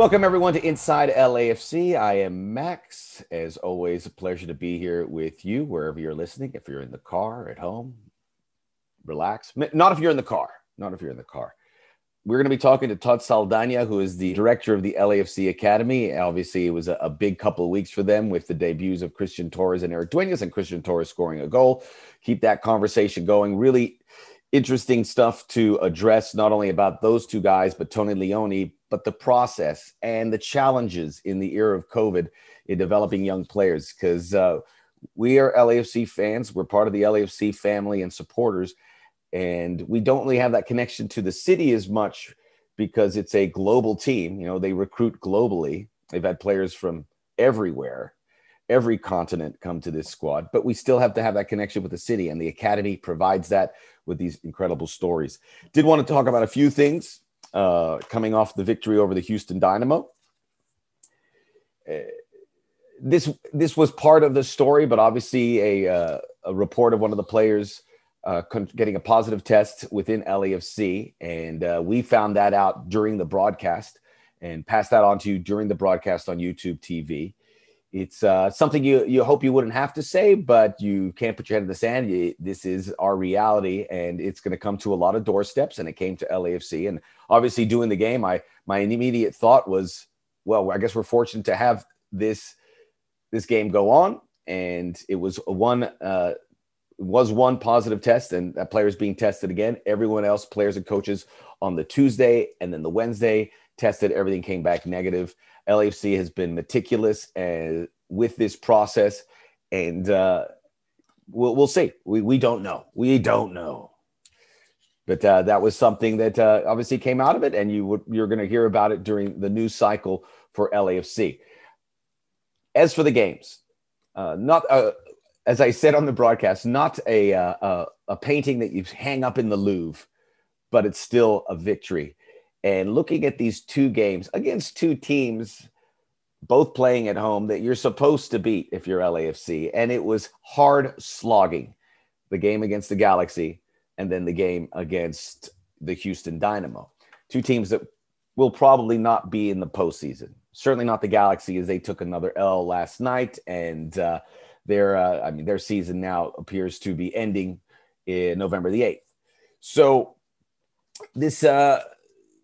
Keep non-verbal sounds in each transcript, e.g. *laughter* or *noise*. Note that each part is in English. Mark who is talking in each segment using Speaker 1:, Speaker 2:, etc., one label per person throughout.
Speaker 1: Welcome, everyone, to Inside LAFC. I am Max. As always, a pleasure to be here with you wherever you're listening. If you're in the car, at home, relax. Not if you're in the car. Not if you're in the car. We're going to be talking to Todd Saldana, who is the director of the LAFC Academy. Obviously, it was a, big couple of weeks for them with the debuts of Christian Torres and Erik Dueñas, and Christian Torres scoring a goal. Keep that conversation going. Really interesting stuff to address, not only about those two guys, but Tony Leone, but the process and the challenges in the era of COVID in developing young players. Because uh, we are LAFC fans, we're part of the LAFC family and supporters, and we don't really have that connection to the city as much because it's a global team. You know, they recruit globally. They've had players from everywhere, every continent come to this squad, but we still have to have that connection with the city, and the academy provides that with these incredible stories. Did want to talk about a few things uh, coming off the victory over the Houston Dynamo. Uh, this this was part of the story, but obviously a uh, a report of one of the players uh, getting a positive test within LAFC, and uh, we found that out during the broadcast and passed that on to you during the broadcast on YouTube TV it's uh, something you you hope you wouldn't have to say, but you can't put your head in the sand. You, this is our reality, and it's going to come to a lot of doorsteps. And it came to LAFC, and obviously doing the game, I my immediate thought was, well, I guess we're fortunate to have this this game go on, and it was one uh, was one positive test, and that players being tested again. Everyone else, players and coaches, on the Tuesday and then the Wednesday tested. Everything came back negative. LAFC has been meticulous and with this process, and uh, we'll we'll see. We we don't know. We don't know. But uh, that was something that uh, obviously came out of it, and you you're going to hear about it during the news cycle for LAFC. As for the games, uh, not uh, as I said on the broadcast, not a, uh, a a painting that you hang up in the Louvre, but it's still a victory and looking at these two games against two teams, both playing at home that you're supposed to beat if you're LAFC. And it was hard slogging the game against the Galaxy and then the game against the Houston Dynamo. Two teams that will probably not be in the postseason. Certainly not the Galaxy, as they took another L last night, and uh, their uh, I mean their season now appears to be ending in November the eighth. So this uh,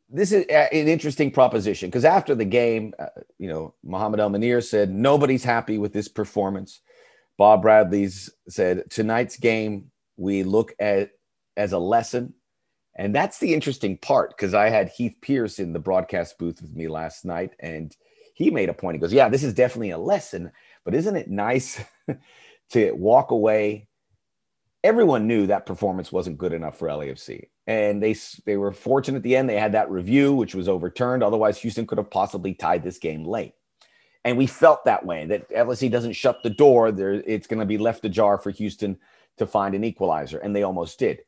Speaker 1: this is an interesting proposition because after the game, uh, you know, Mohamed El Munir said nobody's happy with this performance. Bob Bradley's said tonight's game we look at as a lesson, and that's the interesting part because I had Heath Pearce in the broadcast booth with me last night, and he made a point. He goes, "Yeah, this is definitely a lesson, but isn't it nice *laughs* to walk away?" Everyone knew that performance wasn't good enough for LAFC and they they were fortunate at the end. They had that review, which was overturned. Otherwise, Houston could have possibly tied this game late. And we felt that way that LSC doesn't shut the door. There, it's going to be left ajar for Houston to find an equalizer, and they almost did.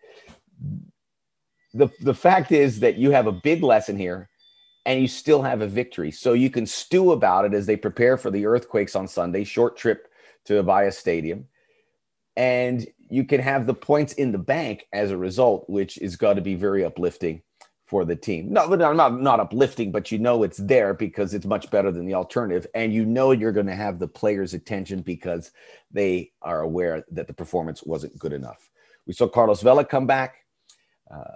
Speaker 1: the The fact is that you have a big lesson here, and you still have a victory. So you can stew about it as they prepare for the earthquakes on Sunday. Short trip to the Avaya Stadium, and you can have the points in the bank as a result, which is got to be very uplifting for the team. No, not not uplifting, but you know it's there because it's much better than the alternative, and you know you're going to have the players' attention because they are aware that the performance wasn't good enough. We saw Carlos Vela come back. Uh,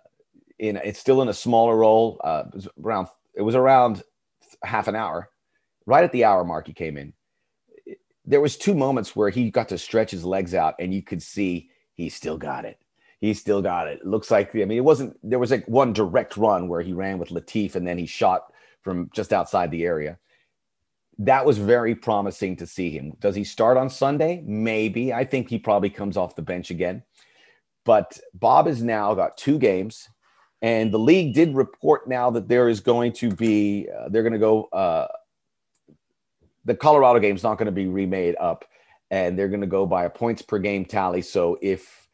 Speaker 1: in it's still in a smaller role. Uh, it around it was around half an hour, right at the hour mark. He came in there was two moments where he got to stretch his legs out and you could see he still got it. He still got it. looks like I mean it wasn't there was like one direct run where he ran with Latif and then he shot from just outside the area. That was very promising to see him. Does he start on Sunday? Maybe. I think he probably comes off the bench again. But Bob has now got two games, and the league did report now that there is going to be uh, they're going to go uh, the Colorado game is not going to be remade up, and they're going to go by a points per game tally. So if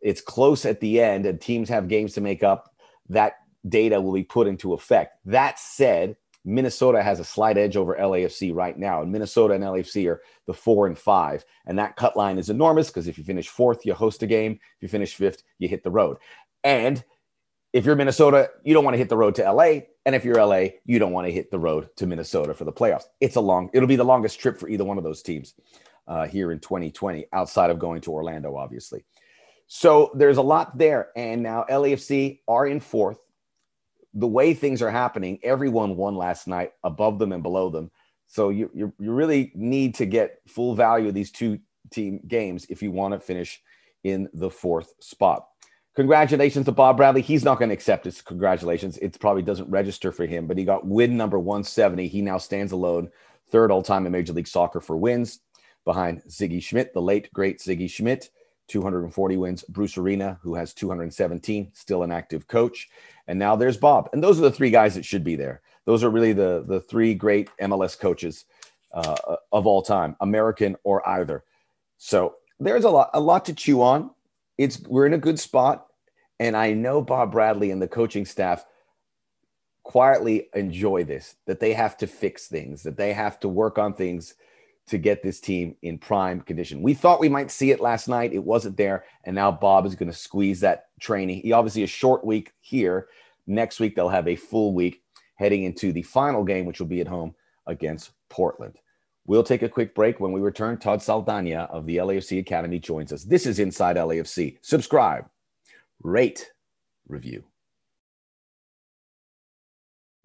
Speaker 1: it's close at the end and teams have games to make up, that data will be put into effect. That said, Minnesota has a slight edge over LAFC right now, and Minnesota and LAFC are the four and five, and that cut line is enormous because if you finish fourth, you host a game. If you finish fifth, you hit the road, and if you're Minnesota, you don't want to hit the road to LA. And if you're LA, you don't want to hit the road to Minnesota for the playoffs. It's a long, it'll be the longest trip for either one of those teams uh, here in 2020, outside of going to Orlando, obviously. So there's a lot there. And now LAFC are in fourth. The way things are happening, everyone won last night above them and below them. So you, you, you really need to get full value of these two team games if you want to finish in the fourth spot. Congratulations to Bob Bradley. He's not going to accept his congratulations. It probably doesn't register for him, but he got win number 170. He now stands alone, third all time in Major League Soccer for wins, behind Sigi Schmid, the late, great Sigi Schmid. 240 wins. Bruce Arena, who has 217, still an active coach. And now there's Bob. And those are the three guys that should be there. Those are really the, the three great MLS coaches uh, of all time, American or either. So there's a lot, a lot to chew on. It's we're in a good spot, and I know Bob Bradley and the coaching staff quietly enjoy this. That they have to fix things, that they have to work on things to get this team in prime condition. We thought we might see it last night. It wasn't there, and now Bob is going to squeeze that training. He obviously a short week here. Next week they'll have a full week heading into the final game, which will be at home against Portland. We'll take a quick break. When we return, Todd Saldana of the LAFC Academy joins us. This is Inside LAFC. Subscribe, rate, review.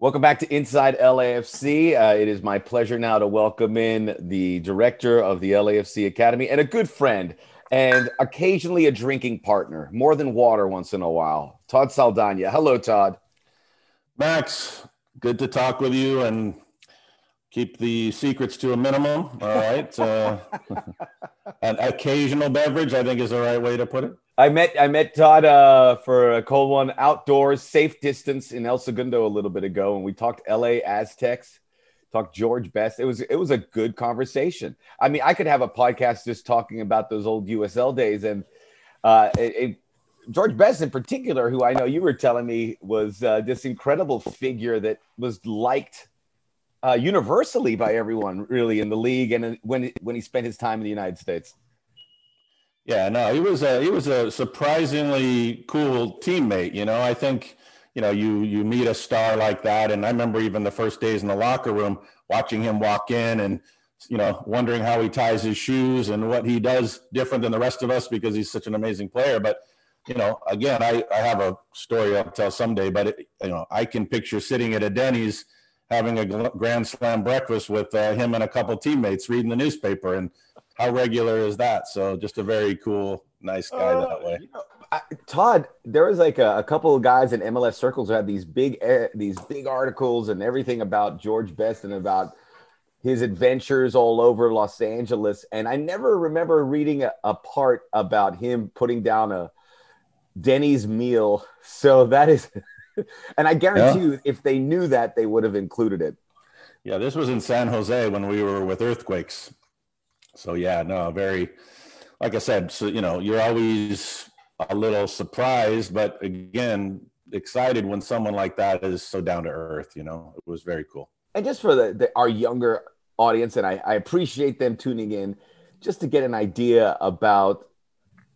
Speaker 1: Welcome back to Inside LAFC. Uh, it is my pleasure now to welcome in the director of the LAFC Academy and a good friend and occasionally a drinking partner, more than water once in a while. Todd Saldana. Hello, Todd.
Speaker 2: Max, good to talk with you and keep the secrets to a minimum. All right. Uh, *laughs* an occasional beverage, I think, is the right way to put it.
Speaker 1: I met I met Todd uh, for a cold one outdoors, safe distance in El Segundo a little bit ago, and we talked L.A. Aztecs, talked George Best. It was it was a good conversation. I mean, I could have a podcast just talking about those old NASL days, and uh, it, it, George Best in particular, who I know you were telling me was uh, this incredible figure that was liked uh, universally by everyone, really, in the league, and when when he spent his time in the United States.
Speaker 2: Yeah, no, he was a he was a surprisingly cool teammate. You know, I think you know you you meet a star like that, and I remember even the first days in the locker room watching him walk in and you know wondering how he ties his shoes and what he does different than the rest of us because he's such an amazing player. But you know, again, I I have a story I'll tell someday, but it, you know, I can picture sitting at a Denny's having a grand slam breakfast with uh, him and a couple teammates reading the newspaper and how regular is that? So just a very cool nice guy uh, that way.
Speaker 1: you know, I, todd there was like a, a, couple of guys in mls circles who had these big these big articles and everything about george best and about his adventures all over los angeles and i never remember reading a, a part about him putting down a denny's meal. So that is *laughs* and I guarantee yeah. you, if they knew that, they would have included it.
Speaker 2: Yeah, this was in San Jose when we were with earthquakes. So yeah, no, very, like I said, so you know, you're always a little surprised, but again, excited when someone like that is so down to earth. You know, it was very cool.
Speaker 1: And just for the, the our younger audience, and I, I appreciate them tuning in, just to get an idea about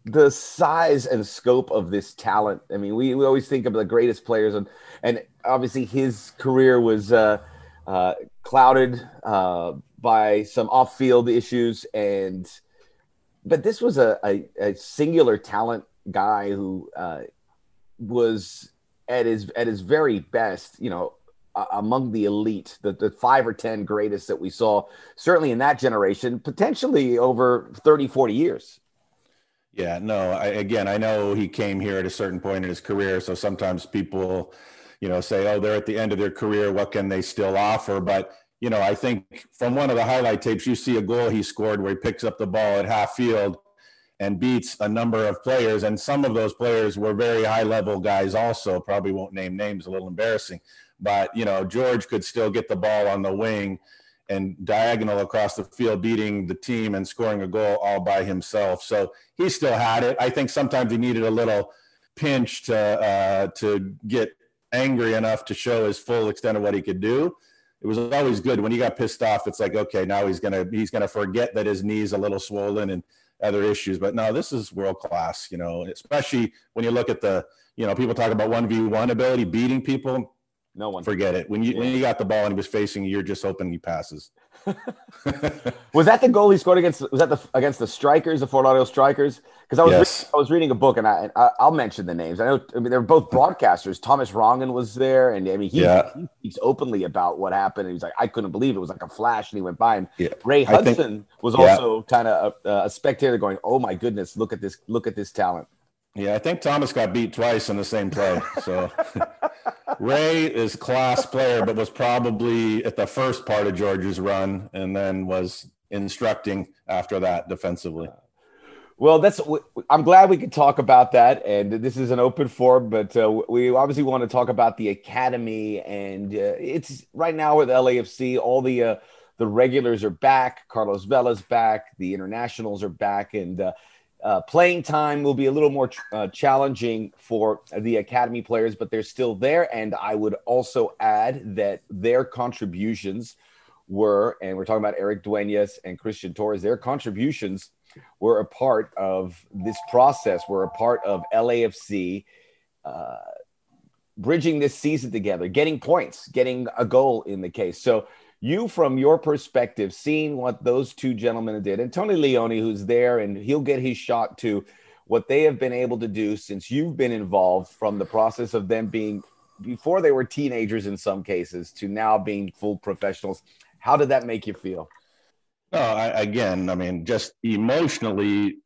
Speaker 1: the size and scope of this talent. I mean, we, we always think of the greatest players, and and obviously his career was uh, uh, clouded uh, by some off-field issues, and but this was a, a, a singular talent guy who uh, was at his at his very best. You know, among the elite, the, the five or 10 greatest that we saw, certainly in that generation, potentially over 30, 40 years.
Speaker 2: Yeah, no, I, again, I know he came here at a certain point in his career. So sometimes people, you know, say, oh, they're at the end of their career. What can they still offer? But, you know, I think from one of the highlight tapes, you see a goal he scored where he picks up the ball at half field and beats a number of players. And some of those players were very high level guys, also. Probably won't name names, a little embarrassing. But, you know, George could still get the ball on the wing and diagonal across the field, beating the team and scoring a goal all by himself. So he still had it. I think sometimes he needed a little pinch to uh, to get angry enough to show his full extent of what he could do. It was always good when he got pissed off. It's like okay, now he's gonna he's gonna forget that his knee's a little swollen and other issues. But no, this is world class. You know, especially when you look at the you know people talk about one v one ability, beating people.
Speaker 1: No one
Speaker 2: forget it. When you when you got the ball and he was facing you, you're just hoping he passes. *laughs* *laughs*
Speaker 1: was that the goal he scored against? Was that the against the strikers, the Fort Lauderdale strikers? Because I was yes. reading, I was reading a book, and I, I will mention the names. I know I mean they're both broadcasters. Thomas Rongen was there, and I mean he, yeah. he speaks openly about what happened. And he's like, I couldn't believe it. it was like a flash, and he went by. And yeah. Ray Hudson think, was also yeah. kind of a, a spectator, going, "Oh my goodness, look at this! Look at this talent."
Speaker 2: Yeah, I think Thomas got beat twice in the same play. So *laughs* Ray is class player, but was probably at the first part of George's run, and then was instructing after that defensively.
Speaker 1: Well, that's. I'm glad we could talk about that, and this is an open forum. But uh, we obviously want to talk about the academy, and uh, it's right now with LAFC. All the uh, the regulars are back. Carlos Vela's back. The internationals are back, and uh, playing time will be a little more uh, challenging for the academy players, but they're still there. And I would also add that their contributions were, and we're talking about Erik Dueñas and Christian Torres, their contributions were a part of this process, were a part of LAFC uh, bridging this season together, getting points, getting a goal in the case. So you from your perspective seeing what those two gentlemen did and tony leone who's there and he'll get his shot to what they have been able to do since you've been involved from the process of them being before they were teenagers in some cases to now being full professionals. How did that make you feel?
Speaker 2: No I, again i mean just emotionally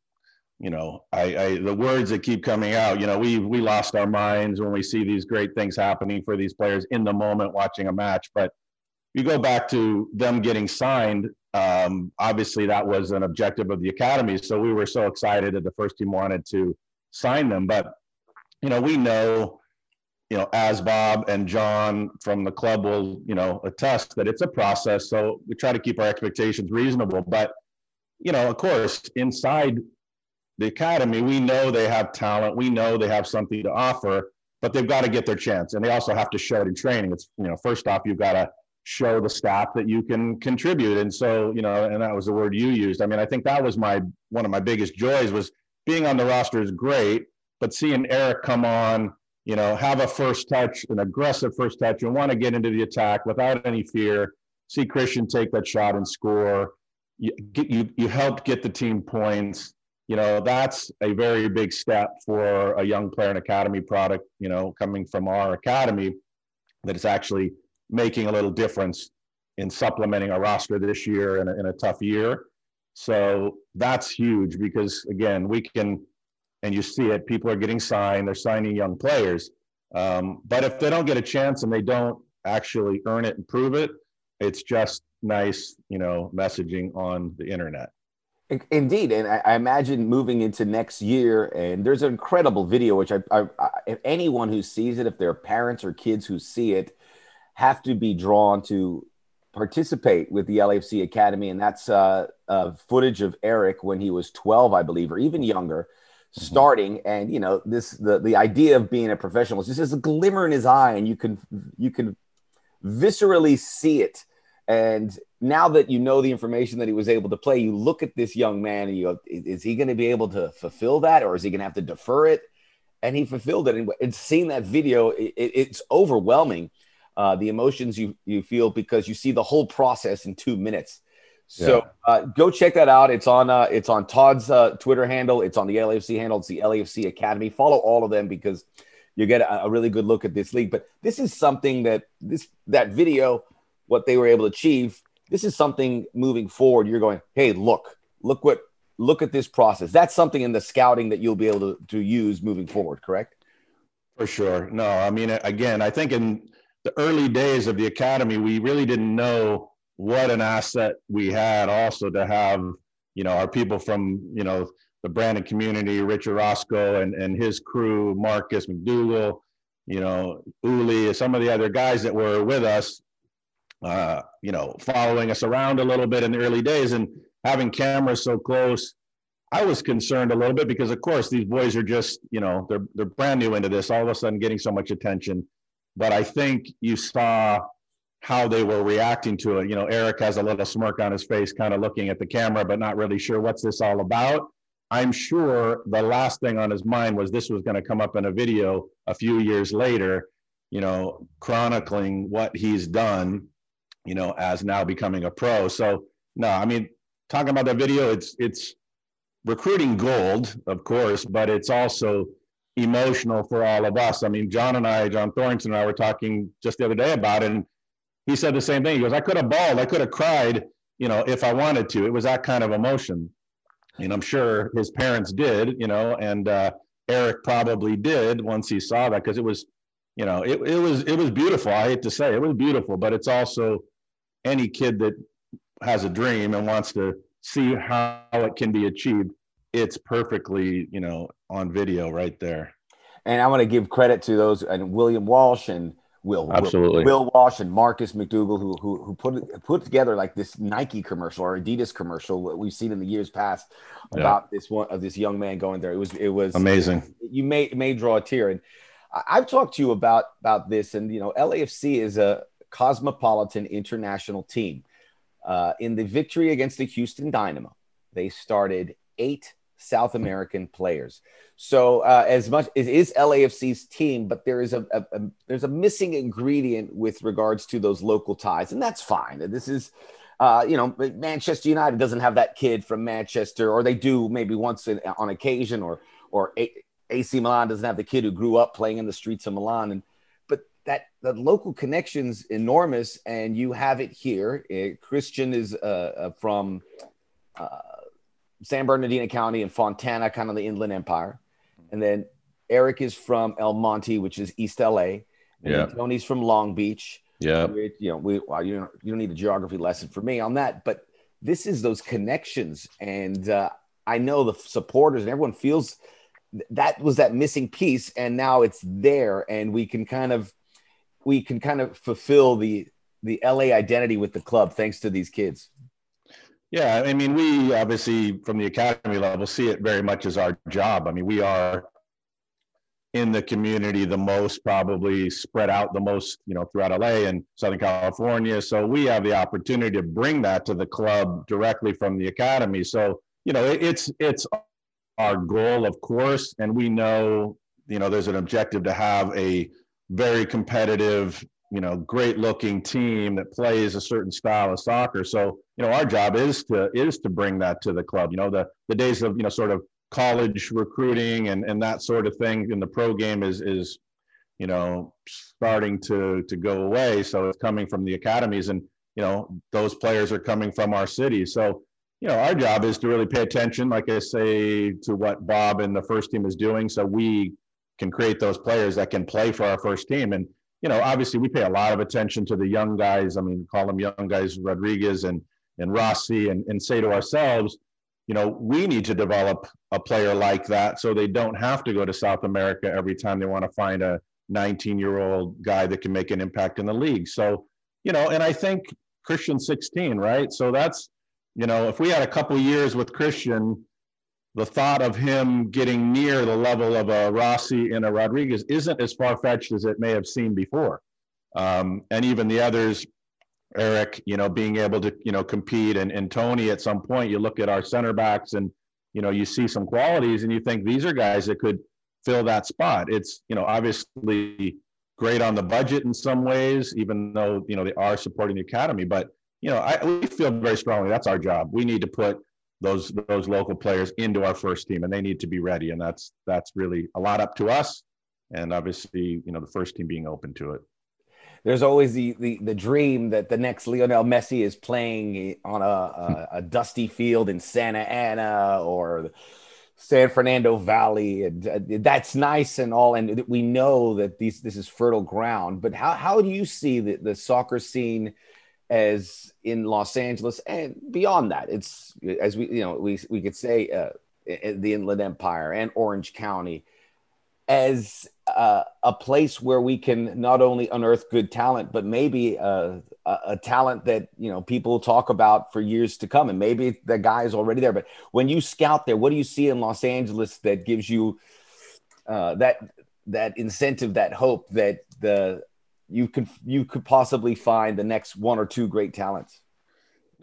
Speaker 2: you know I, I the words that keep coming out you know we we lost our minds when we see these great things happening for these players in the moment watching a match but you go back to them getting signed, um, obviously that was an objective of the academy. So we were so excited that the first team wanted to sign them. But you know, we know, you know, as Bob and John from the club will, you know, attest that it's a process. So we try to keep our expectations reasonable. But you know, of course, inside the academy, we know they have talent. We know they have something to offer, but they've got to get their chance, and they also have to show it in training. It's you know, first off, you've got to show the staff that you can contribute. And so, you know, and that was the word you used. I mean, I think that was my one of my biggest joys was being on the roster is great, but seeing Erik come on, you know, have a first touch, an aggressive first touch, and want to get into the attack without any fear. See Christian take that shot and score. You get you you helped get the team points. You know, that's a very big step for a young player and academy product, you know, coming from our academy that is actually making a little difference in supplementing our roster this year in a, in a tough year. So that's huge because again, we can, and you see it, people are getting signed, they're signing young players. Um, but if they don't get a chance and they don't actually earn it and prove it, it's just nice, you know, messaging on the internet.
Speaker 1: Indeed, and I, imagine moving into next year, and there's an incredible video which I, I, I, if anyone who sees it, if they're parents or kids who see it, have to be drawn to participate with the LAFC Academy, and that's uh, uh, footage of Erik when he was 12, I believe, or even younger, mm-hmm. starting. And you know, this the the idea of being a professional is just a glimmer in his eye, and you can you can viscerally see it. And now that you know the information that he was able to play, you look at this young man and you go, is he going to be able to fulfill that, or is he going to have to defer it? And he fulfilled it. And seeing that video, it, it's overwhelming uh, the emotions you you feel because you see the whole process in two minutes. So yeah. uh, go check that out. It's on uh, it's on Todd's uh, Twitter handle. It's on the LAFC handle. It's the LAFC Academy. Follow all of them because you get a, a really good look at this league. But this is something that this that video, what they were able to achieve. This is something moving forward. You're going, hey, look, look what look at this process. That's something in the scouting that you'll be able to, to use moving forward. Correct?
Speaker 2: For sure. No, I mean, again, I think in the early days of the academy, we really didn't know what an asset we had also to have, you know, our people from, you know, the Brandon community, Richard Roscoe and, and his crew, Marcus McDougal, you know, Uli, some of the other guys that were with us, uh, you know, following us around a little bit in the early days and having cameras so close. I was concerned a little bit because, of course, these boys are just, you know, they're they're brand new into this. All of a sudden, getting so much attention but I think you saw how they were reacting to it. You know, Erik has a little smirk on his face, kind of looking at the camera, but not really sure what's this all about. I'm sure the last thing on his mind was this was going to come up in a video a few years later, you know, chronicling what he's done, you know, as now becoming a pro. So no, I mean, talking about that video, it's it's recruiting gold, of course, but it's also emotional for all of us. I mean, John and I, John Thorrington and I were talking just the other day about it, and he said the same thing. He goes, I could have bawled, I could have cried, you know, if I wanted to. It was that kind of emotion. And I'm sure his parents did, you know, and uh, Erik probably did once he saw that because it was, you know, it, it was it was beautiful. I hate to say it, it was beautiful, but it's also any kid that has a dream and wants to see how it can be achieved. It's perfectly, you know, on video right there.
Speaker 1: And I want to give credit to those and William Walsh and Will
Speaker 2: absolutely
Speaker 1: Will, Will Walsh and Marcus McDougal who who who put put together like this Nike commercial or Adidas commercial what we've seen in the years past about yeah. this one of this young man going there. It was it was
Speaker 2: amazing.
Speaker 1: You may may draw a tear, and I've talked to you about about this, and you know LAFC is a cosmopolitan international team. Uh, in the victory against the Houston Dynamo, they started eight South American players. So uh, as much as is LAFC's team, but there is a, a, a, there's a missing ingredient with regards to those local ties, and that's fine. This is. Uh, you know, Manchester United doesn't have that kid from Manchester, or they do maybe once in, on occasion, or or a- AC Milan doesn't have the kid who grew up playing in the streets of Milan. And but that the local connections enormous, and you have it here. Uh, Christian is uh, uh from uh, San Bernardino County and Fontana, kind of the Inland Empire. And then Erik is from El Monte, which is East LA. And
Speaker 2: yeah.
Speaker 1: Tony's from Long Beach.
Speaker 2: Yeah.
Speaker 1: You know, we well, you don't you don't need a geography lesson for me on that, but this is those connections, and uh, I know the supporters and everyone feels that was that missing piece, and now it's there, and we can kind of we can kind of fulfill the the LA identity with the club thanks to these kids.
Speaker 2: Yeah, I mean, we obviously from the academy level see it very much as our job. I mean, we are in the community the most, probably spread out the most, you know, throughout LA and Southern California. So we have the opportunity to bring that to the club directly from the academy. So you know, it's it's our goal, of course, and we know, you know, there's an objective to have a very competitive you know great looking team that plays a certain style of soccer. So you know our job is to is to bring that to the club. You know the the days of you know sort of college recruiting and and that sort of thing in the pro game is is you know starting to to go away. So it's coming from the academies and you know those players are coming from our city. So you know our job is to really pay attention like i say to what bob and the first team is doing so we can create those players that can play for our first team. And you know, obviously we pay a lot of attention to the young guys. I mean, call them young guys, Rodriguez and and Rossi, and, and say to ourselves, you know, we need to develop a player like that so they don't have to go to South America every time they want to find a 19 year old guy that can make an impact in the league. So, you know, and I think Christian 16, right? So that's, you know, if we had a couple years with Christian, the thought of him getting near the level of a Rossi and a Rodriguez isn't as far fetched as it may have seemed before. Um, and even the others, Erik, you know, being able to, you know, compete and, and Tony at some point, you look at our center backs and, you know, you see some qualities and you think these are guys that could fill that spot. It's, you know, obviously great on the budget in some ways, even though, you know, they are supporting the academy. But, you know, I, we feel very strongly that's our job. We need to put those those local players into our first team, and they need to be ready. And that's that's really a lot up to us, and obviously, you know, the first team being open to it.
Speaker 1: There's always the the, the dream that the next Lionel Messi is playing on a, a, a dusty field in Santa Ana or San Fernando Valley. And uh, that's nice and all, and we know that these this is fertile ground. But how how do you see the, the soccer scene? As in Los Angeles and beyond that. It's as we you know we we could say uh, the Inland Empire and Orange County as uh, a place where we can not only unearth good talent, but maybe uh, a, a, talent that you know people talk about for years to come, and maybe the guy is already there. But when you scout there, what do you see in Los Angeles that gives you uh, that that incentive, that hope that the you could you could possibly find the next one or two great talents.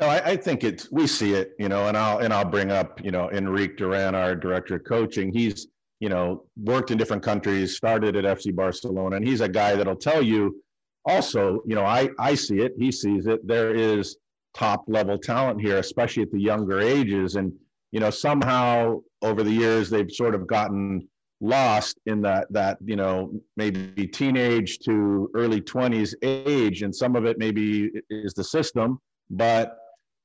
Speaker 2: No, I, I, think it's we see it, you know, and I'll and I'll bring up, you know, Enrique Duran, our director of coaching. He's, you know, worked in different countries, started at FC Barcelona, and he's a guy that'll tell you also, you know, I I see it, he sees it. There is top level talent here, especially at the younger ages. And, you know, somehow over the years they've sort of gotten lost in that that you know maybe teenage to early 20s age and some of it maybe is the system but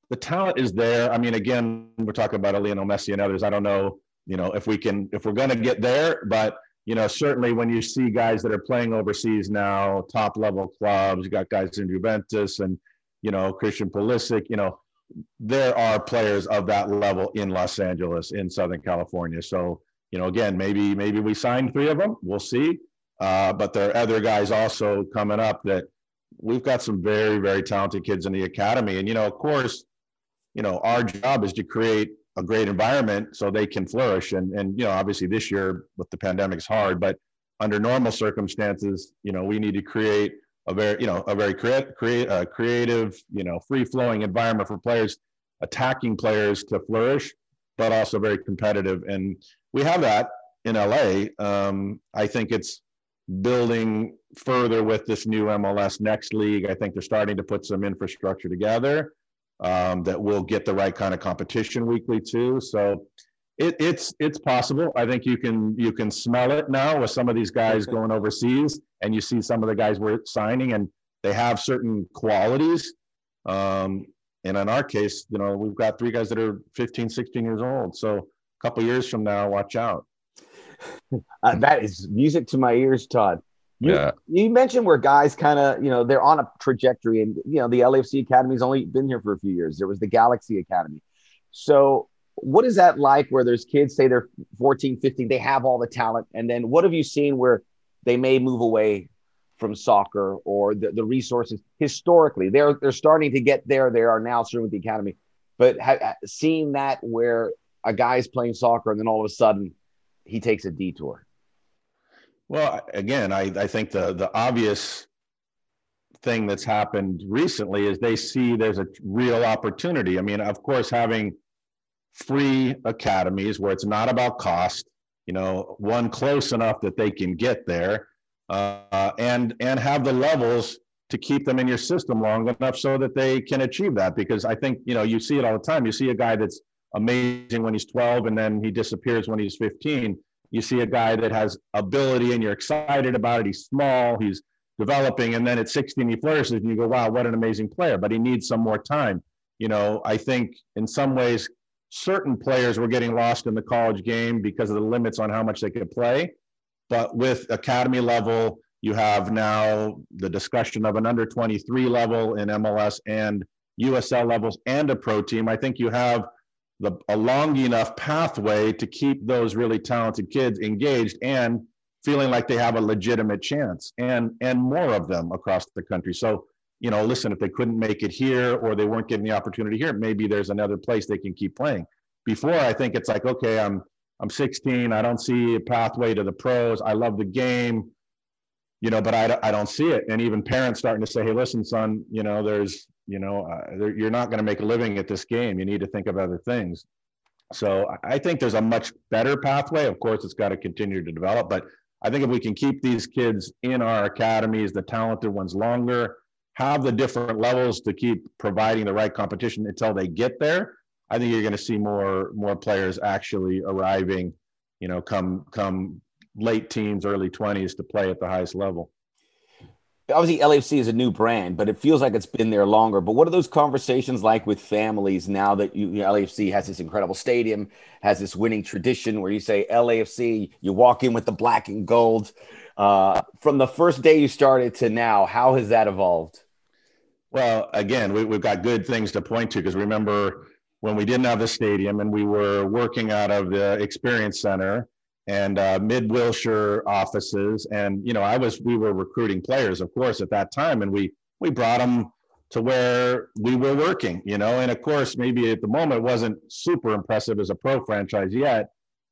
Speaker 2: the talent is there. I mean again we're talking about lionel messi and others. I don't know you know if we can if we're going to get there but you know certainly when you see guys that are playing overseas now top level clubs you got guys in juventus and you know christian pulisic you know there are players of that level in los angeles in southern california. So you know, again, maybe maybe we signed three of them. We'll see. Uh, but there are other guys also coming up that we've got some very very talented kids in the academy, and you know, of course, you know, our job is to create a great environment so they can flourish. And and you know, obviously this year with the pandemic is hard, but under normal circumstances, you know, we need to create a very you know a very create create a creative you know free flowing environment for players, attacking players to flourish, but also very competitive and we have that in LA. Um, I think it's building further with this new MLS Next League. I think they're starting to put some infrastructure together um, that will get the right kind of competition weekly too. So it, it's it's possible. I think you can you can smell it now with some of these guys *laughs* going overseas, and you see some of the guys we're signing, and they have certain qualities. Um, and in our case, you know, we've got three guys that are 15, 16 years old. So couple years from now, watch out. *laughs*
Speaker 1: uh, that is music to my ears, Todd. You,
Speaker 2: yeah.
Speaker 1: you mentioned where guys kind of, you know, they're on a trajectory, and you know, the LAFC Academy's only been here for a few years. There was the Galaxy Academy. So, what is that like where there's kids say they're 14, 15, they have all the talent, and then what have you seen where they may move away from soccer or the, the resources historically? They're they're starting to get there. They are now serving with the academy, but ha- seeing that where a guy's playing soccer and then all of a sudden he takes a detour?
Speaker 2: Well, again, I, I think the the obvious thing that's happened recently is they see there's a real opportunity. I mean, of course, having free academies where it's not about cost, you know, one close enough that they can get there, uh, and and have the levels to keep them in your system long enough so that they can achieve that. Because I think you know you see it all the time. You see a guy that's amazing when he's 12 and then he disappears when he's 15. You see a guy that has ability and you're excited about it. He's small, he's developing, and then at 16 he flourishes and you go, wow, what an amazing player. But he needs some more time. You know, I think in some ways, certain players were getting lost in the college game because of the limits on how much they could play. But with academy level, you have now the discussion of an under 23 level in MLS and USL levels and a pro team. I think you have the, a long enough pathway to keep those really talented kids engaged and feeling like they have a legitimate chance and and more of them across the country. So you know listen if they couldn't make it here or they weren't given the opportunity here maybe there's another place they can keep playing. Before i think it's like okay i'm i'm 16 i don't see a pathway to the pros. I love the game you know but i, I don't see it. And even parents starting to say hey listen son you know there's you know, uh, you're not going to make a living at this game. You need to think of other things. So I think there's a much better pathway. Of course, it's got to continue to develop, but I think if we can keep these kids in our academies, the talented ones longer, have the different levels to keep providing the right competition until they get there, I think you're going to see more more players actually arriving, you know, come come late teens, early 20s to play at the highest level
Speaker 1: obviously LAFC is a new brand, but it feels like it's been there longer. But what are those conversations like with families now that you, you know, LAFC has this incredible stadium, has this winning tradition where you say LAFC, you walk in with the black and gold. Uh, from the first day you started to now, how has that evolved?
Speaker 2: Well, again, we, we've got good things to point to because remember when we didn't have the stadium and we were working out of the experience center and uh, mid Wilshire offices. And you know, I was we were recruiting players, of course, at that time, and we we brought them to where we were working. You know, and of course, maybe at the moment it wasn't super impressive as a pro franchise yet,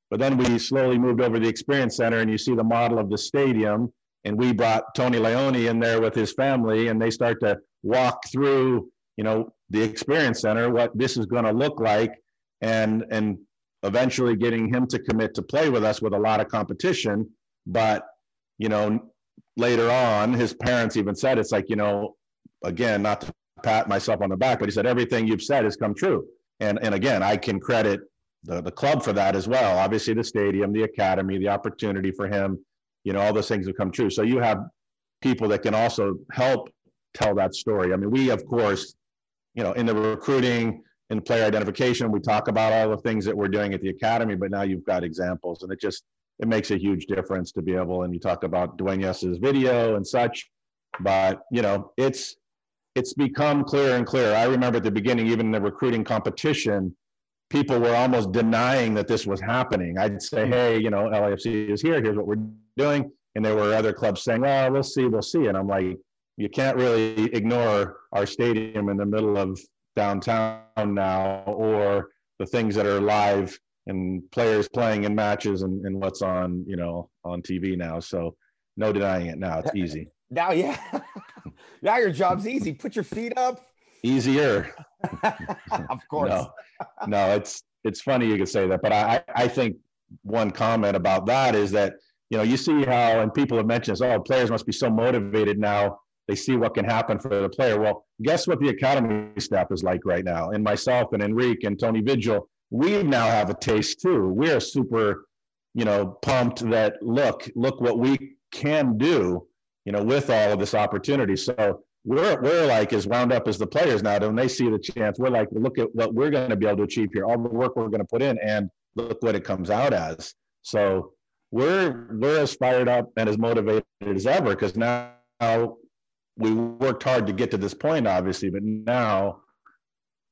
Speaker 2: but then we slowly moved over to the experience center, and you see the model of the stadium. And we brought Tony Leone in there with his family, and they start to walk through, you know, the experience center what this is going to look like and and eventually getting him to commit to play with us with a lot of competition. But you know later on his parents even said it's like you know again not to pat myself on the back but he said everything you've said has come true. And and again i can credit the, the club for that as well. Obviously the stadium the academy the opportunity for him you know all those things have come true. So you have people that can also help tell that story. I mean we of course you know in the recruiting in player identification we talk about all the things that we're doing at the academy but now you've got examples and it just it makes a huge difference to be able and you talk about Dueñas's video and such but you know it's it's become clearer and clearer i remember at the beginning even the recruiting competition people were almost denying that this was happening i'd say hmm. hey you know lafc is here here's what we're doing and there were other clubs saying oh we'll see we'll see and i'm like you can't really ignore our stadium in the middle of downtown now or the things that are live and players playing in matches and, and what's on you know on tv now. So no denying it. Now it's easy.
Speaker 1: now yeah. *laughs* Now your job's easy. Put your feet up.
Speaker 2: Easier. *laughs* *laughs*
Speaker 1: Of course.
Speaker 2: No, no it's it's funny you could say that but i i think one comment about that is that you know you see how and people have mentioned this oh players must be so motivated now they see what can happen for the player well guess what the academy staff is like right now and myself and enrique and tony vigil we now have a taste too. We're super, you know, pumped that look, look what we can do, you know, with all of this opportunity. So we're we're like as wound up as the players now. When they see the chance, we're like, look at what we're going to be able to achieve here, all the work we're going to put in, and look what it comes out as. So we're we're as fired up and as motivated as ever because now we worked hard to get to this point, obviously, but now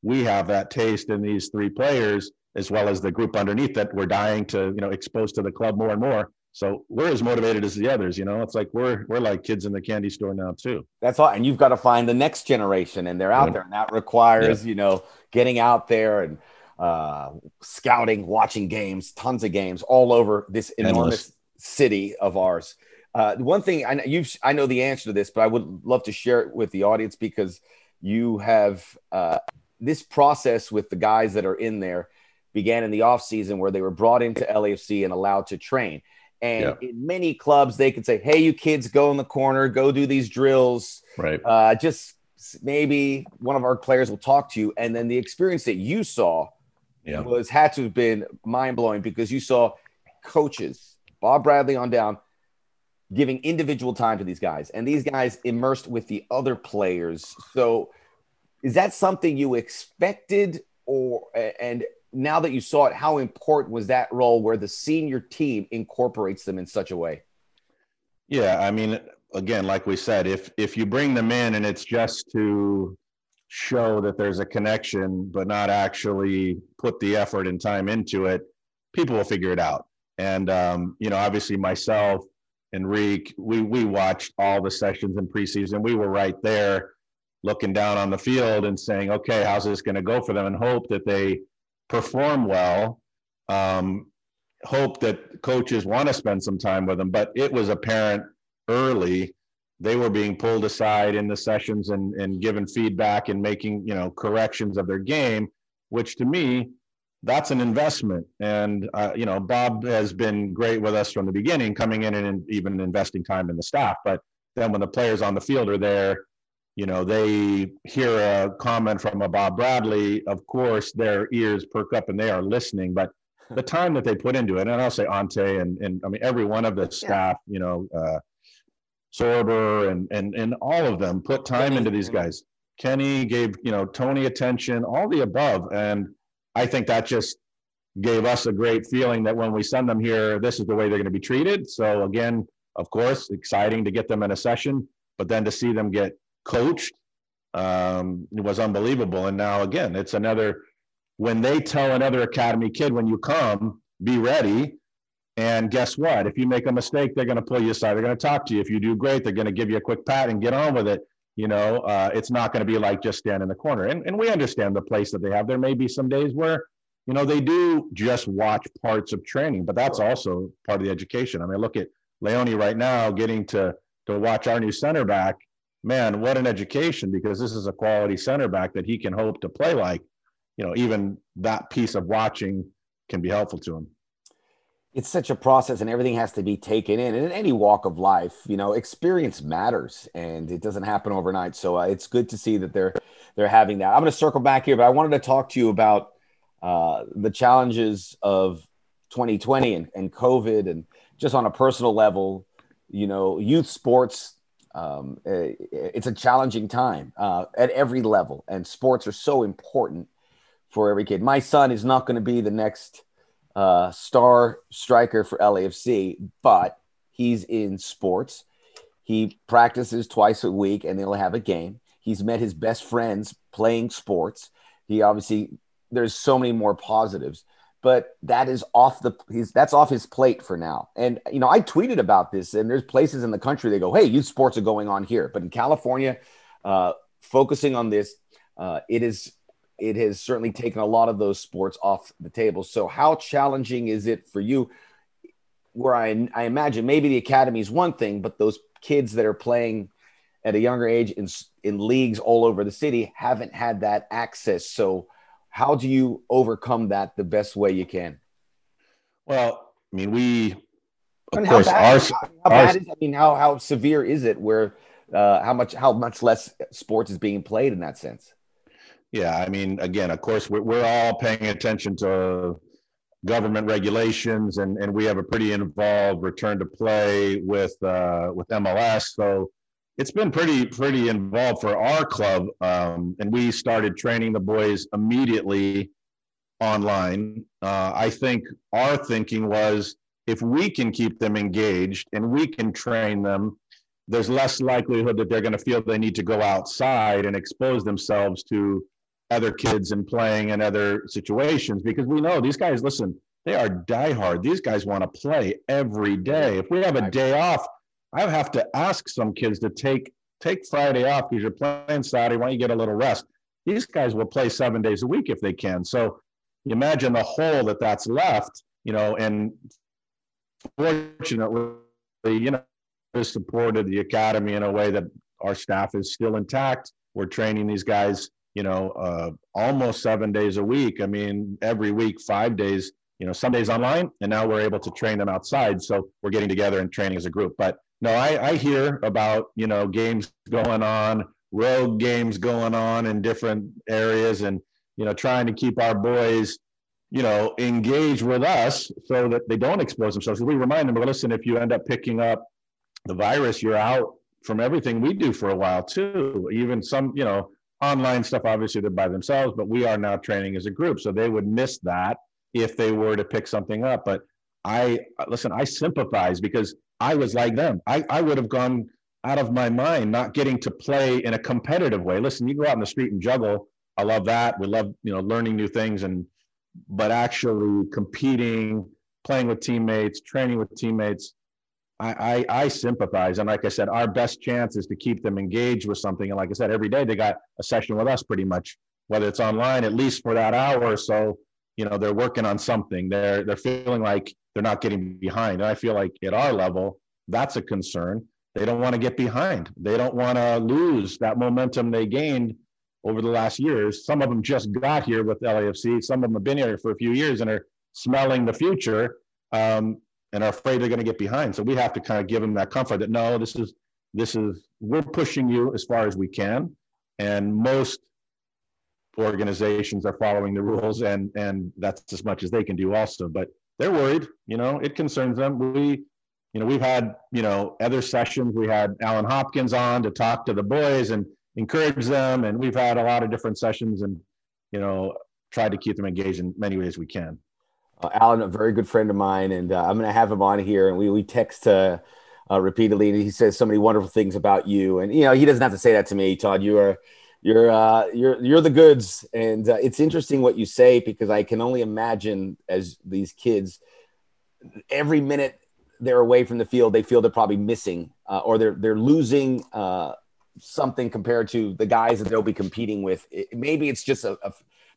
Speaker 2: we have that taste in these three players as well as the group underneath that we're dying to you know expose to the club more and more so we're as motivated as the others you know it's like we're we're like kids in the candy store now too
Speaker 1: that's all and you've got to find the next generation and they're out yeah. there and that requires yeah. you know getting out there and uh, scouting watching games tons of games all over this enormous Endless. city of ours uh, one thing I know you I know the answer to this, but I would love to share it with the audience because you have uh, this process with the guys that are in there began in the offseason where they were brought into LAFC and allowed to train. And yeah. in many clubs, they could say, Hey, you kids, go in the corner, go do these drills.
Speaker 2: Right.
Speaker 1: Uh, just maybe one of our players will talk to you. And then the experience that you saw yeah. was had to have been mind blowing because you saw coaches, Bob Bradley on down, giving individual time to these guys. And these guys immersed with the other players. So, is that something you expected? Or and now that you saw it how important was that role where the senior team incorporates them in such a way?
Speaker 2: Yeah i mean again like we said if if you bring them in and it's just to show that there's a connection but not actually put the effort and time into it people will figure it out. And um, you know obviously myself Enrique, we we watched all the sessions in preseason. We were right there looking down on the field and saying, okay, how's this going to go for them? And hope that they perform well. Um, hope that coaches want to spend some time with them. But it was apparent early they were being pulled aside in the sessions and, and given feedback and making you know corrections of their game, which to me that's an investment. And uh, you know Bob has been great with us from the beginning, coming in and even investing time in the staff. But then when the players on the field are there you know, they hear a comment from a Bob Bradley, of course, their ears perk up and they are listening. But *laughs* the time that they put into it, and I'll say Ante and, and I mean, every one of the staff, you know, uh, Sorber and, and, and all of them put time into these guys. Kenny gave, you know, Tony attention, all the above. And I think that just gave us a great feeling that when we send them here, this is the way they're going to be treated. So again, of course, exciting to get them in a session, but then to see them get coached um, was unbelievable. And now again, it's another when they tell another academy kid when you come, be ready. And guess what? If you make a mistake, they're going to pull you aside. They're going to talk to you. If you do great, they're going to give you a quick pat and get on with it. You know, uh, it's not going to be like just stand in the corner. And, and we understand the place that they have. There may be some days where, you know, they do just watch parts of training, but that's also part of the education. I mean, look at Leone right now getting to to watch our new center back man, what an education because this is a quality center back that he can hope to play like. You know, even that piece of watching can be helpful to him.
Speaker 1: It's such a process, and everything has to be taken in. And in any walk of life, you know, experience matters, and it doesn't happen overnight. So uh, it's good to see that they're they're having that. I'm going to circle back here, but I wanted to talk to you about uh, the challenges of 2020 and, and COVID, and just on a personal level, you know, youth sports um, eh, it's a challenging time uh, at every level, and sports are so important for every kid. My son is not going to be the next uh, star striker for LAFC, but he's in sports. He practices twice a week, and they'll have a game. He's met his best friends playing sports. He obviously there's so many more positives but that is off the he's that's off his plate for now. And you know, I tweeted about this, and there's places in the country they go, "Hey, youth sports are going on here," but in California, uh, focusing on this, uh, it is it has certainly taken a lot of those sports off the table. So, how challenging is it for you? Where I I imagine maybe the academy is one thing, but those kids that are playing at a younger age in in leagues all over the city haven't had that access. So how do you overcome that the best way you can?
Speaker 2: Well, I mean, we, of
Speaker 1: and course, bad, our, how, how bad is, I mean, how, how severe is it where, uh, how much, how much less sports is being played in that sense?
Speaker 2: Yeah. I mean, again, of course, we're, we're all paying attention to government regulations and, and we have a pretty involved return to play with, uh, with MLS. So, it's been pretty pretty involved for our club, um, and we started training the boys immediately online. Uh, I think our thinking was if we can keep them engaged and we can train them, there's less likelihood that they're going to feel they need to go outside and expose themselves to other kids and playing in other situations because we know these guys listen they are diehard these guys want to play every day if we have a day off I have to ask some kids to take take Friday off because you're playing Saturday. Why don't you get a little rest? These guys will play seven days a week if they can. So you imagine the hole that that's left, you know, and fortunately, you know, has supported the academy in a way that our staff is still intact. We're training these guys, you know, uh, almost seven days a week. I mean, every week, five days, you know, some days online, and now we're able to train them outside. So we're getting together and training as a group. But no, I, I hear about you know games going on, rogue games going on in different areas, and you know trying to keep our boys you know engaged with us so that they don't expose themselves. We remind them, well, listen, if you end up picking up the virus, you're out from everything we do for a while too. Even some you know online stuff, obviously they're by themselves, but we are now training as a group, so they would miss that if they were to pick something up. But I listen, I sympathize because I was like them. I, I would have gone out of my mind not getting to play in a competitive way. Listen, you go out in the street and juggle. I love that. We love, you know, learning new things and but actually competing, playing with teammates, training with teammates, I, I, I sympathize. And like I said, our best chance is to keep them engaged with something. And like I said, every day they got a session with us pretty much, whether it's online, at least for that hour or so, you know, they're working on something. They're they're feeling like they're not getting behind. And I feel like at our level, that's a concern. They don't want to get behind. They don't want to lose that momentum they gained over the last years. Some of them just got here with LAFC. Some of them have been here for a few years and are smelling the future um, and are afraid they're going to get behind. So we have to kind of give them that comfort that no, this is this is we're pushing you as far as we can, and most organizations are following the rules, and and that's as much as they can do also. But they're worried. You know, it concerns them. We, you know, we've had you know other sessions. We had Alan Hopkins on to talk to the boys and encourage them, and we've had a lot of different sessions and you know tried to keep them engaged in many ways we can.
Speaker 1: Uh, Alan, a very good friend of mine, and uh, I'm going to have him on here, and we we text uh, uh, repeatedly, and he says so many wonderful things about you. And you know, he doesn't have to say that to me, Todd. You are you're uh, you're you're the goods, and uh, it's interesting what you say because I can only imagine as these kids, every minute they're away from the field, they feel they're probably missing uh, or they're they're losing uh, something compared to the guys that they'll be competing with. It, maybe it's just a, a,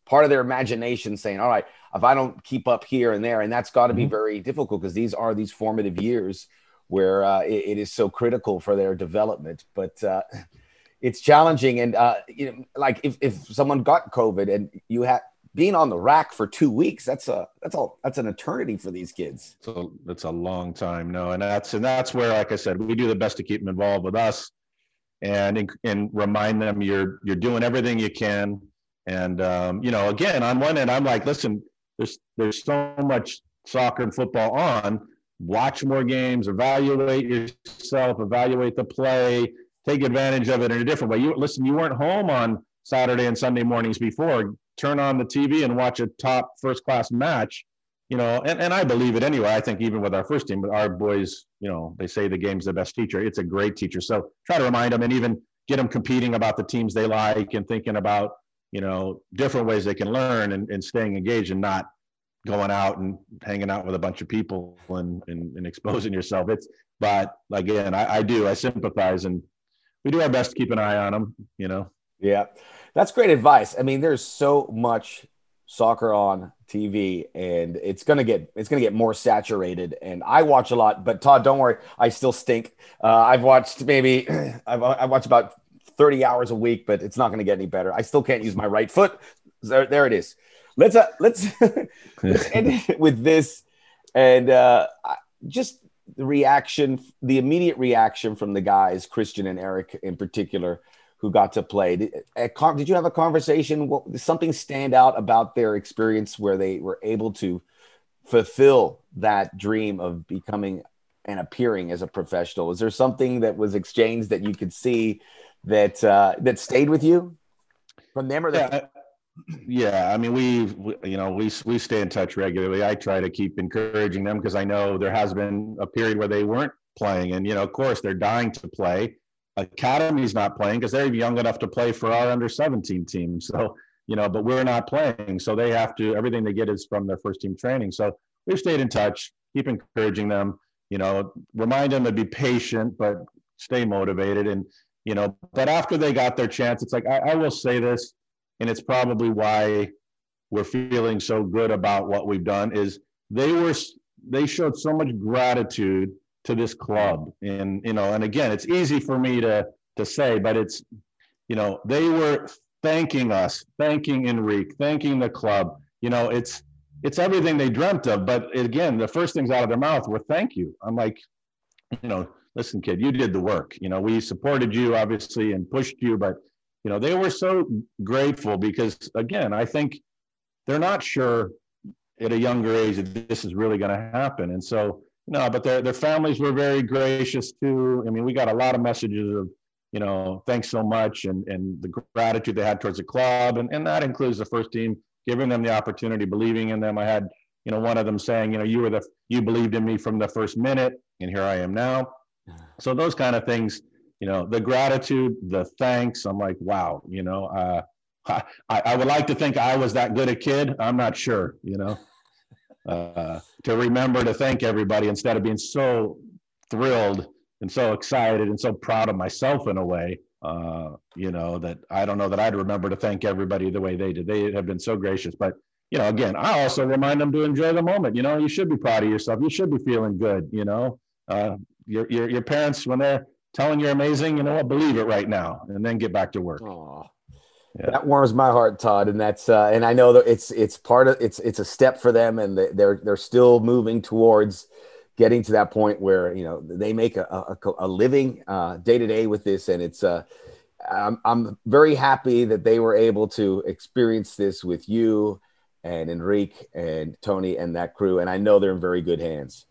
Speaker 1: part of their imagination saying, "All right, if I don't keep up here and there," and that's got to be mm-hmm. very difficult because these are these formative years where uh, it, it is so critical for their development, but uh, *laughs* it's challenging. And uh, you know, like if, if someone got COVID and you had being on the rack for two weeks, that's a that's all that's an eternity for these kids.
Speaker 2: So that's a long time. No, and that's and that's where, like I said, we do the best to keep them involved with us and and remind them you're you're doing everything you can. And um, you know, again, on one end, I'm like, listen, there's there's so much soccer and football on. Watch more games, evaluate yourself, evaluate the play, take advantage of it in a different way. You listen, you weren't home on Saturday and Sunday mornings before. Turn on the TV and watch a top first class match. You know, and, and I believe it anyway. I think even with our first team, our boys, you know, they say the game's the best teacher. It's a great teacher. So try to remind them and even get them competing about the teams they like and thinking about, you know, different ways they can learn and, and staying engaged and not going out and hanging out with a bunch of people and, and, and exposing yourself. It's, but again, I, I do, I sympathize and we do our best to keep an eye on them, you know?
Speaker 1: Yeah. That's great advice. I mean, there's so much soccer on TV and it's going to get it's going to get more saturated and I watch a lot but Todd don't worry I still stink uh, I've watched maybe *clears throat* I've I watch about 30 hours a week but it's not going to get any better I still can't use my right foot there, there it is let's uh, let's *laughs* let's *laughs* end it with this and uh, just the reaction the immediate reaction from the guys Christian and Erik in particular who got to play. Did, did you have a conversation? Did something stand out about their experience where they were able to fulfill that dream of becoming and appearing as a professional? Was there something that was exchanged that you could see that uh, that stayed with you from them or
Speaker 2: that? Yeah. I mean, we, we, you know, we we stay in touch regularly. I try to keep encouraging them because I know there has been a period where they weren't playing, and you know, of course, they're dying to play academy's not playing because they're young enough to play for our under 17 team. *laughs* So, you know, but we're not playing. So they have to, everything they get is from their first team training. So we've stayed in touch, keep encouraging them, you know, remind them to be patient, but stay motivated. And, you know, but after they got their chance, it's like, I, I will say this, and it's probably why we're feeling so good about what we've done is they were, they showed so much gratitude to this club. And, you know, and again, it's easy for me to, to say, but it's, you know, they were thanking us, thanking Enrique, thanking the club. You know, it's, it's everything they dreamt of. But again, the first things out of their mouth were thank you. I'm like, you know, listen, kid, you did the work. You know, we supported you obviously and pushed you, but you know, they were so grateful because again, I think they're not sure at a younger age that this is really going to happen. And so no, but their their families were very gracious too. I mean, we got a lot of messages of, you know, thanks so much and and the gratitude they had towards the club, and and that includes the first team giving them the opportunity, believing in them. I had, you know, one of them saying, you know, you were the you believed in me from the first minute, and here I am now. So those kind of things, you know, the gratitude, the thanks. I'm like, wow, you know, uh, I, I would like to think I was that good a kid. I'm not sure, you know *laughs* uh, to remember to thank everybody instead of being so thrilled and so excited and so proud of myself in a way. Uh, you know that I don't know that I'd remember to thank everybody the way they did. They have been so gracious, but you know, again, I also remind them to enjoy the moment. You know, you should be proud of yourself. You should be feeling good. You know, uh, your, your your parents when they're telling you're amazing, you know what, believe it right now, and then get back to work.
Speaker 1: Aww. Yeah. That warms my heart, Todd, and that's uh, and I know that it's it's part of it's it's a step for them, and they're they're still moving towards getting to that point where you know they make a, a, a living day to day with this, and it's uh, I'm I'm very happy that they were able to experience this with you and Enrique and Tony and that crew, and I know they're in very good hands.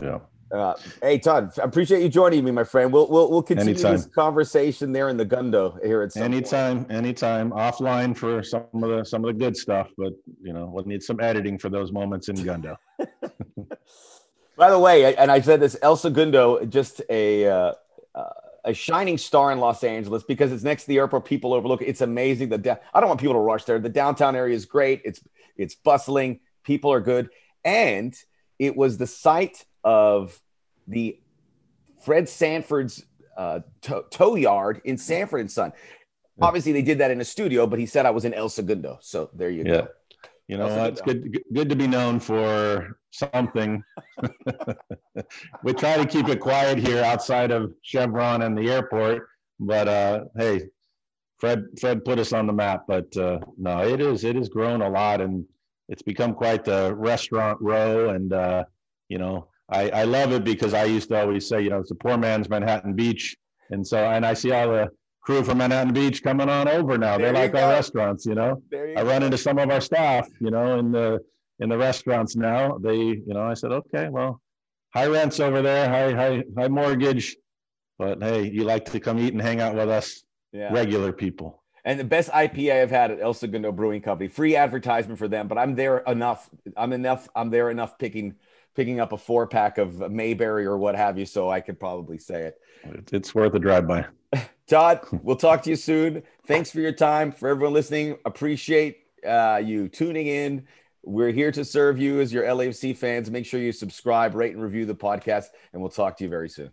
Speaker 2: Yeah.
Speaker 1: Uh, hey Todd, I appreciate you joining me, my friend. We'll we'll, we'll continue anytime. this conversation there in the Gundo here at
Speaker 2: anytime, point. anytime. Offline for some of the some of the good stuff, but you know we'll need some editing for those moments in Gundo. *laughs* *laughs*
Speaker 1: By the way, and I said this, El Segundo, just a uh, uh, a shining star in Los Angeles because it's next to the airport. People overlook it. It's amazing. The da- I don't want people to rush there. The downtown area is great. It's it's bustling. People are good, and it was the site of the Fred Sanford's uh, tow, tow yard in Sanford and Son. Yeah. Obviously, they did that in a studio, but he said I was in El Segundo. So there you yeah. go.
Speaker 2: You know, it's good, good to be known for something. *laughs* we try to keep it quiet here outside of Chevron and the airport, but uh, hey, Fred Fred put us on the map. But uh, no, it is it has grown a lot, and it's become quite the restaurant row. And uh, you know, I I love it because I used to always say, you know, it's a poor man's Manhattan Beach, and so and I see all the crew from Manhattan Beach coming on over now. There they like go. our restaurants, you know. You I run into some of our staff, you know, in the in the restaurants now. They, you know, I said, okay, well, high rents over there, high high high mortgage, but hey, you like to come eat and hang out with us, yeah. regular people.
Speaker 1: And the best IPA I've had at El Segundo Brewing Company. Free advertisement for them, but I'm there enough. I'm enough. I'm there enough picking picking up a four pack of Mayberry or what have you, so I could probably say it.
Speaker 2: It's worth a drive by. *laughs*
Speaker 1: Todd, *laughs* we'll talk to you soon. Thanks for your time. For everyone listening, appreciate uh, you tuning in. We're here to serve you as your LAFC fans. Make sure you subscribe, rate, and review the podcast, and we'll talk to you very soon.